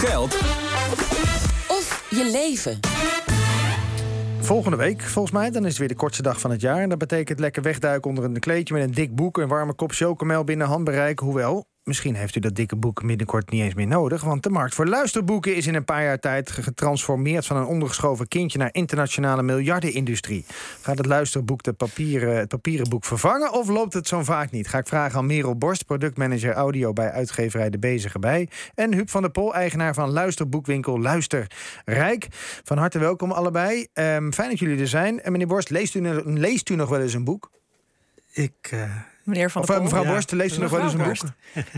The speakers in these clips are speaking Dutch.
geld Of je leven. Volgende week, volgens mij, dan is het weer de kortste dag van het jaar. En dat betekent lekker wegduiken onder een kleedje met een dik boek, een warme kop chocomel binnen handbereik. Hoewel, misschien heeft u dat dikke boek binnenkort niet eens meer nodig. Want de markt voor luisterboeken is in een paar jaar tijd getransformeerd van een ondergeschoven kindje naar internationale miljardenindustrie. Gaat het luisterboek het papieren boek vervangen of loopt het zo vaak niet? Ga ik vragen aan Merel Borst, productmanager audio bij uitgeverij De Bezige Bij. En Huub van der Pol, eigenaar van luisterboekwinkel Luisterrijk. Van harte welkom allebei. Ehm, fijn dat jullie er zijn. En meneer Borst, leest u, leest u nog wel eens een boek? Ik. Uh... Meneer Van of, der Pol. mevrouw Borst, leest u nog wel eens een boek?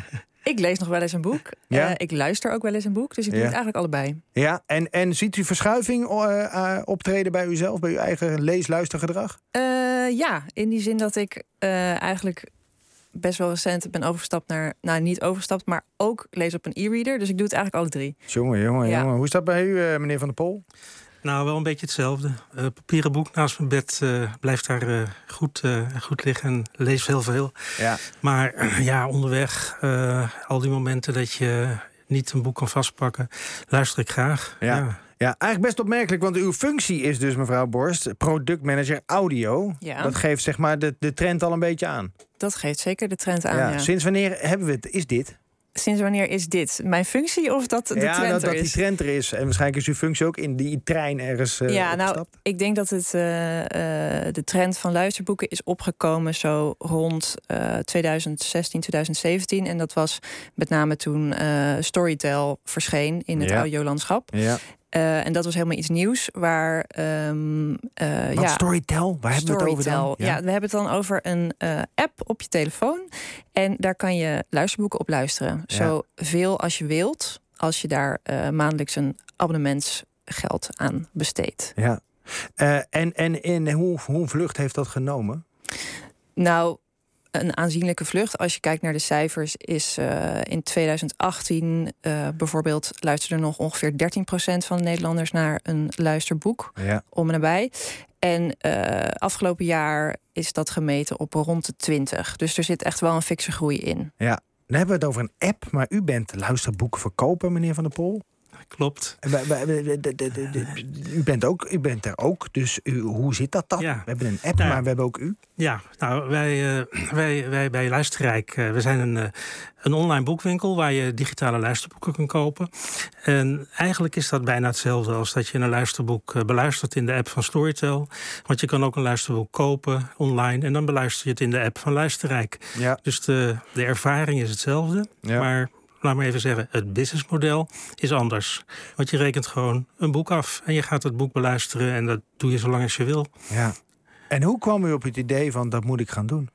Ik lees nog wel eens een boek. Ja? Uh, ik luister ook wel eens een boek. Dus ik doe Ja. het eigenlijk allebei. Ja, en, en ziet u verschuiving eh, eh, optreden bij uzelf, bij uw eigen lees-luistergedrag? Eh, ja, in die zin dat ik eh, eigenlijk best wel recent ben overgestapt naar... Nou, niet overgestapt, maar ook lees op een e-reader. Dus ik doe het eigenlijk alle drie. Jongen, jongen, Ja. jongen. Hoe is dat bij u, eh, meneer Van der Pol? Nou, wel een beetje hetzelfde. Eh papieren boek naast mijn bed eh, blijft daar eh, goed, eh, goed liggen en lees heel veel. Ja. Maar ja, onderweg, eh, al die momenten dat je niet een boek kan vastpakken, luister ik graag. Ja. Ja, eigenlijk best opmerkelijk, want uw functie is dus, mevrouw Borst, productmanager audio. Ja. Dat geeft zeg maar de, de trend al een beetje aan. Dat geeft zeker de trend aan, ja. ja. Sinds wanneer hebben we het? Is dit? Sinds wanneer is dit? Mijn functie of dat de ja, trend dat, er dat die is? trend er is. En waarschijnlijk is uw functie ook in die trein ergens eh ja, nou, ik denk dat het, eh, eh, de trend van luisterboeken is opgekomen zo rond eh 2016, 2017. En dat was met name toen Storytel verscheen in het Ja. audiolandschap. Ja. Eh, en dat was helemaal iets nieuws waar. eh, Want ja, Storytel, waar hebben we het over dan? Ja. we hebben het dan over een eh, app op je telefoon. En daar kan je luisterboeken op luisteren. Ja. Zoveel als je wilt, als je daar maandelijks een abonnementsgeld aan besteedt. Ja. En en, en hoe, hoe vlucht heeft dat genomen? Nou, een aanzienlijke vlucht. Als je kijkt naar de cijfers, is eh, in 2018 eh, bijvoorbeeld luisterde nog ongeveer 13% van de Nederlanders naar een luisterboek. Ja. om en nabij. En eh, afgelopen jaar is dat gemeten op rond de 20. Dus er zit echt wel een fikse groei in. Ja. Dan hebben we het over een app, maar u bent luisterboekenverkoper, meneer Van der Pol. Klopt. U bent, ook, u bent er ook, dus u, hoe zit dat dan? Ja. We hebben een app, Nou maar we hebben ook u. Ja, nou, wij, eh, wij, wij bij Luisterrijk, eh, we zijn een, eh, een online boekwinkel waar je digitale luisterboeken kan kopen. En eigenlijk is dat bijna hetzelfde als dat je een luisterboek beluistert in de app van Storytel. Want je kan ook een luisterboek kopen online en dan beluister je het in de app van Luisterrijk. Ja. Dus de, de ervaring is hetzelfde, Ja. maar laat maar even zeggen, het businessmodel is anders. Want je rekent gewoon een boek af en je gaat het boek beluisteren en dat doe je zolang als je wil. ja. En hoe kwam u op het idee van dat moet ik gaan doen?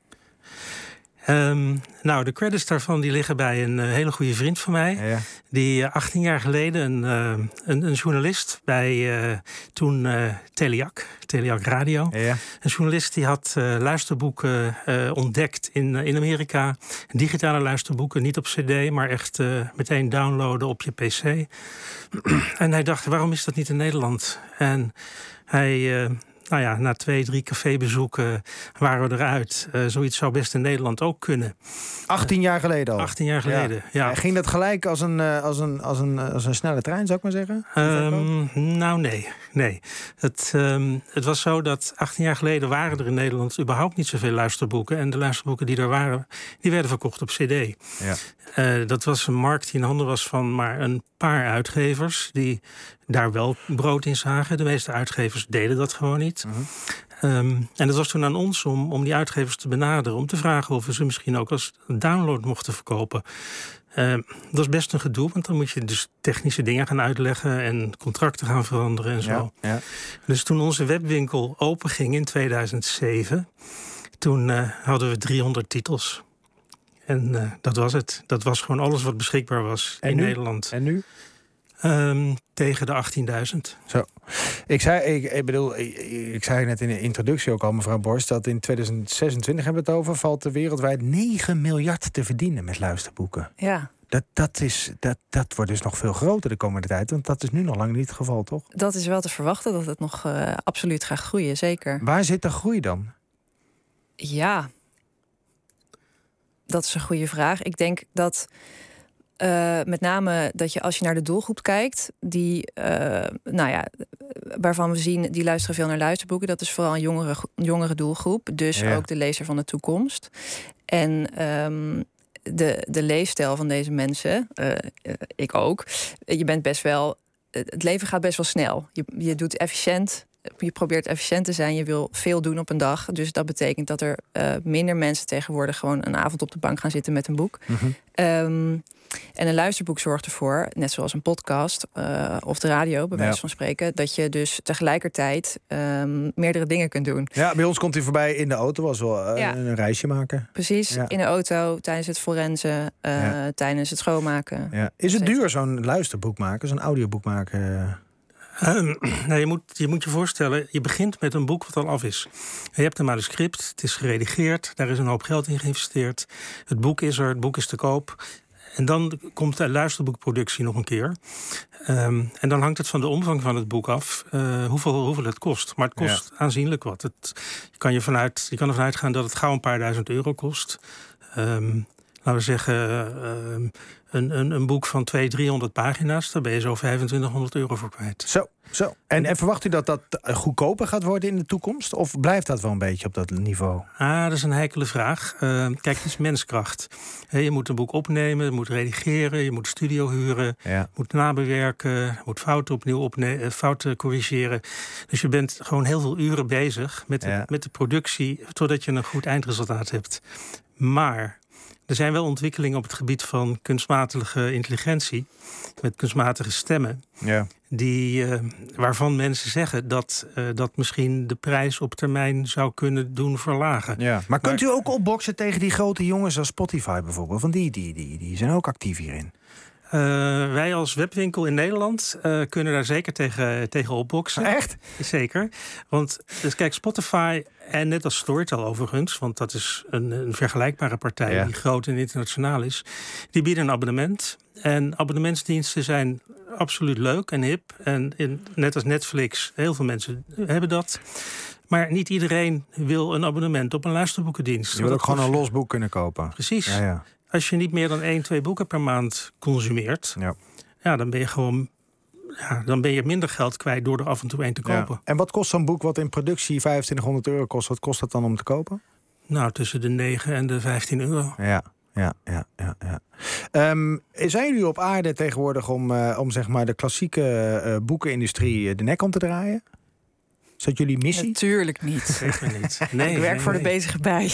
Ehm, nou, de credits daarvan die liggen bij een eh, hele goede vriend van mij. Ja. Die eh, 18 jaar geleden een, eh, een, een journalist bij eh, toen eh Teliac, Teliac Radio. Ja. Een journalist die had eh, luisterboeken eh, ontdekt in, eh, in Amerika. Digitale luisterboeken, niet op cd, maar echt eh, meteen downloaden op je pc. en hij dacht, waarom is dat niet in Nederland? En hij... eh, nou ja, na twee, drie cafébezoeken waren we eruit. Eh, zoiets zou best in Nederland ook kunnen. 18 jaar geleden al. 18 jaar geleden, ja. En Ging dat gelijk als een, eh, als, een, als, een, als een snelle trein, zou ik maar zeggen? Ehm, nou, nee. nee. Het, ehm, het was zo dat 18 jaar geleden waren er in Nederland überhaupt niet zoveel luisterboeken. En de luisterboeken die er waren, die werden verkocht op cd. Ja. Eh, dat was een markt die in handen was van maar een paar uitgevers... die daar wel brood in zagen. De meeste uitgevers deden dat gewoon niet. Ehm, en het was toen aan ons om, om die uitgevers te benaderen... om te vragen of we ze misschien ook als download mochten verkopen. Ehm, dat is best een gedoe, want dan moet je dus technische dingen gaan uitleggen... en contracten gaan veranderen en zo. Ja, ja. Dus toen onze webwinkel openging in 2007... toen eh, hadden we 300 titels. En eh, dat was het. Dat was gewoon alles wat beschikbaar was En in nu? Nederland. En nu? Ehm, tegen de 18.000. Zo. Ik zei, ik, ik bedoel, ik, ik zei net in de introductie ook al, mevrouw Borst, dat in 2026 hebben we het over, valt er wereldwijd 9 miljard te verdienen met luisterboeken. Ja, Dat, dat, is, dat, dat wordt dus nog veel groter de komende tijd, want dat is nu nog lang niet het geval, toch? dat is wel te verwachten dat het nog eh, absoluut gaat groeien, zeker. Waar zit de groei dan? Ja, dat is een goede vraag. Ik denk dat Uh, met name dat je als je naar de doelgroep kijkt, die, uh, nou ja, waarvan we zien, die luisteren veel naar luisterboeken. Dat is vooral een jongere, jongere doelgroep. Dus ook de lezer van de toekomst. En um, de, de leefstijl van deze mensen, uh, ik ook. Je bent best wel. Het leven gaat best wel snel. Je, je doet efficiënt je probeert efficiënt te zijn. Je wil veel doen op een dag. Dus dat betekent dat er uh, minder mensen tegenwoordig gewoon een avond op de bank gaan zitten met een boek. Mm -hmm. um, en een luisterboek zorgt ervoor, net zoals een podcast uh, of de radio, bij wijze ja. van spreken, dat je dus tegelijkertijd um, meerdere dingen kunt doen. Ja, bij ons komt hij voorbij in de auto, was wel uh, ja. een reisje maken. Precies, ja. in de auto, tijdens het forensen, tijdens het schoonmaken. Ja. Is het duur zo'n luisterboek maken, zo'n audioboek maken? Uh, nou, je, moet, je moet je voorstellen, je begint met een boek wat al af is. Je hebt een manuscript, het is geredigeerd, daar is een hoop geld in geïnvesteerd. Het boek is er, het boek is te koop. En dan komt de luisterboekproductie nog een keer. Um, en dan hangt het van de omvang van het boek af uh, hoeveel, hoeveel het kost. Maar het kost ja. aanzienlijk wat. Het, je, kan je, vanuit, je kan ervan uitgaan dat het gauw een paar duizend euro kost. Um, laten we zeggen, uh, een, een, een, boek van 200, 300 pagina's, daar ben je zo 2500 euro voor kwijt. Zo, zo. En, en verwacht u dat dat goedkoper gaat worden in de toekomst? Of blijft dat wel een beetje op dat niveau? Ah, dat is een heikele vraag. Uh, kijk, het is menskracht. He, je moet een boek opnemen, je moet redigeren, je moet studio huren, ja. moet nabewerken, moet fouten opnieuw opnemen, fouten corrigeren. Dus je bent gewoon heel veel uren bezig met de, ja. met de productie, totdat je een goed eindresultaat hebt. Maar er zijn wel ontwikkelingen op het gebied van kunstmatige intelligentie, met kunstmatige stemmen, ja. die, uh, waarvan mensen zeggen dat uh, dat misschien de prijs op termijn zou kunnen doen verlagen. Ja. Maar kunt u ook opboksen tegen die grote jongens als Spotify bijvoorbeeld? Want die, die, die, die zijn ook actief hierin. Uh, wij als webwinkel in Nederland uh, kunnen daar zeker tegen, tegen opboksen. Echt? Zeker. Want dus kijk, Spotify en net als Storytel overigens, want dat is een, een vergelijkbare partij ja. die groot en internationaal is, die bieden een abonnement. En abonnementsdiensten zijn absoluut leuk en hip. En in, net als Netflix, heel veel mensen hebben dat. Maar niet iedereen wil een abonnement op een luisterboekendienst. Je wil ook gewoon een los boek kunnen kopen. Precies. Ja, ja. Als je niet meer dan één, twee boeken per maand consumeert, ja. Ja, dan ben je gewoon ja, dan ben je minder geld kwijt door er af en toe één te kopen. Ja. En wat kost zo'n boek wat in productie 2500 euro kost? Wat kost dat dan om te kopen? Nou, tussen de 9 en de 15 euro. Ja, ja, ja, ja. ja. Um, zijn jullie op aarde tegenwoordig om, uh, om zeg maar de klassieke uh, boekenindustrie de nek om te draaien? Is dat jullie missie? Natuurlijk niet. Zeker niet. Nee, ik werk nee, voor nee. de bezige bij.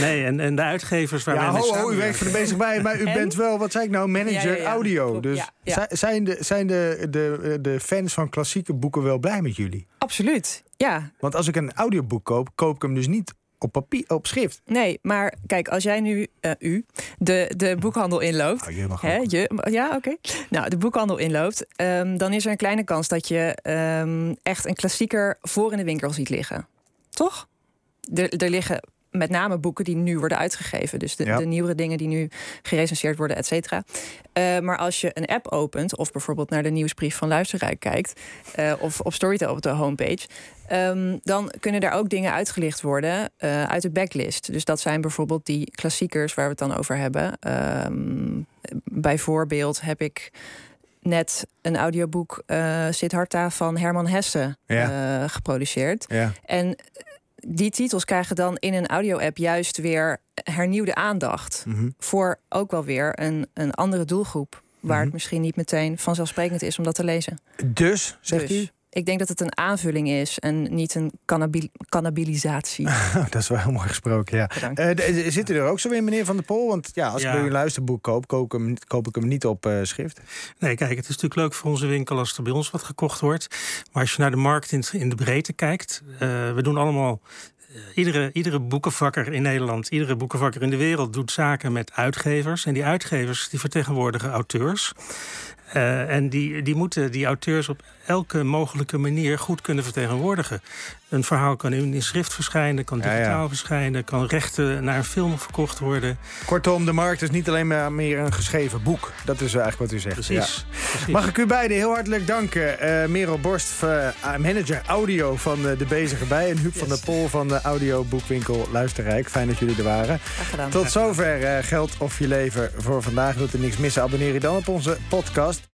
Nee, en, en de uitgevers waar ja, wij ho, ho, u werkt voor de bezige bij, maar u En? bent wel, wat zei ik nou, manager Ja, ja, ja. audio. Klopt, Dus ja, ja. zi- zijn, de, zijn de, de, de fans van klassieke boeken wel blij met jullie? Absoluut. Ja, Want als ik een audioboek koop, koop ik hem dus niet op papier, op schrift. nee, maar kijk, als jij nu, eh, u, de, de boekhandel inloopt. Oh, je mag Hè, je, ja, oké. Nou, de boekhandel inloopt. ehm, dan is er een kleine kans dat je ehm, echt een klassieker voor in de winkel ziet liggen. Toch? Er, er liggen met name boeken die nu worden uitgegeven. Dus de, Ja. de nieuwere dingen die nu gerecenseerd worden, et cetera. Eh, maar als je een app opent, of bijvoorbeeld naar de nieuwsbrief van Luisterrijk kijkt, eh, of op Storytel op de homepage, ehm, dan kunnen daar ook dingen uitgelicht worden eh, uit de backlist. Dus dat zijn bijvoorbeeld die klassiekers waar we het dan over hebben. Ehm, bijvoorbeeld heb ik net een audioboek eh Siddhartha van Herman Hesse Ja. geproduceerd. Ja. En die titels krijgen dan in een audio-app juist weer hernieuwde aandacht. Mhm. Voor ook wel weer een, een andere doelgroep. Waar Mhm. het misschien niet meteen vanzelfsprekend is om dat te lezen. Dus, zegt dus u? Ik denk dat het een aanvulling is en niet een cannabil- cannabilisatie. dat is wel heel mooi gesproken, ja. Bedankt. Eh, zit u er ook zo in, meneer Van der Pol? Want ja, als Ja. ik bij u een luisterboek koop, koop ik hem, koop ik hem niet op eh, schrift. Nee, kijk, het is natuurlijk leuk voor onze winkel als er bij ons wat gekocht wordt. Maar als je naar de markt in, in de breedte kijkt, eh, we doen allemaal. Iedere, iedere boekenvakker in Nederland, iedere boekenvakker in de wereld doet zaken met uitgevers. En die uitgevers die vertegenwoordigen auteurs. Eh, en die, die moeten die auteurs op elke mogelijke manier goed kunnen vertegenwoordigen. Een verhaal kan in, in schrift verschijnen, kan Ja, ja. digitaal verschijnen, kan rechten naar een film verkocht worden. Kortom, de markt is niet alleen maar meer een geschreven boek. Dat is eigenlijk wat u zegt. Precies. Ja. Mag ik u beiden heel hartelijk danken. Uh, Merel Borst, uh, manager audio van uh, De Bezige Bij... en Huub yes. van der Pol van de audioboekwinkel Luisterrijk. Fijn dat jullie er waren. Tot zover Geld of Je Leven voor vandaag. Wilt u niks missen, abonneer je dan op onze podcast.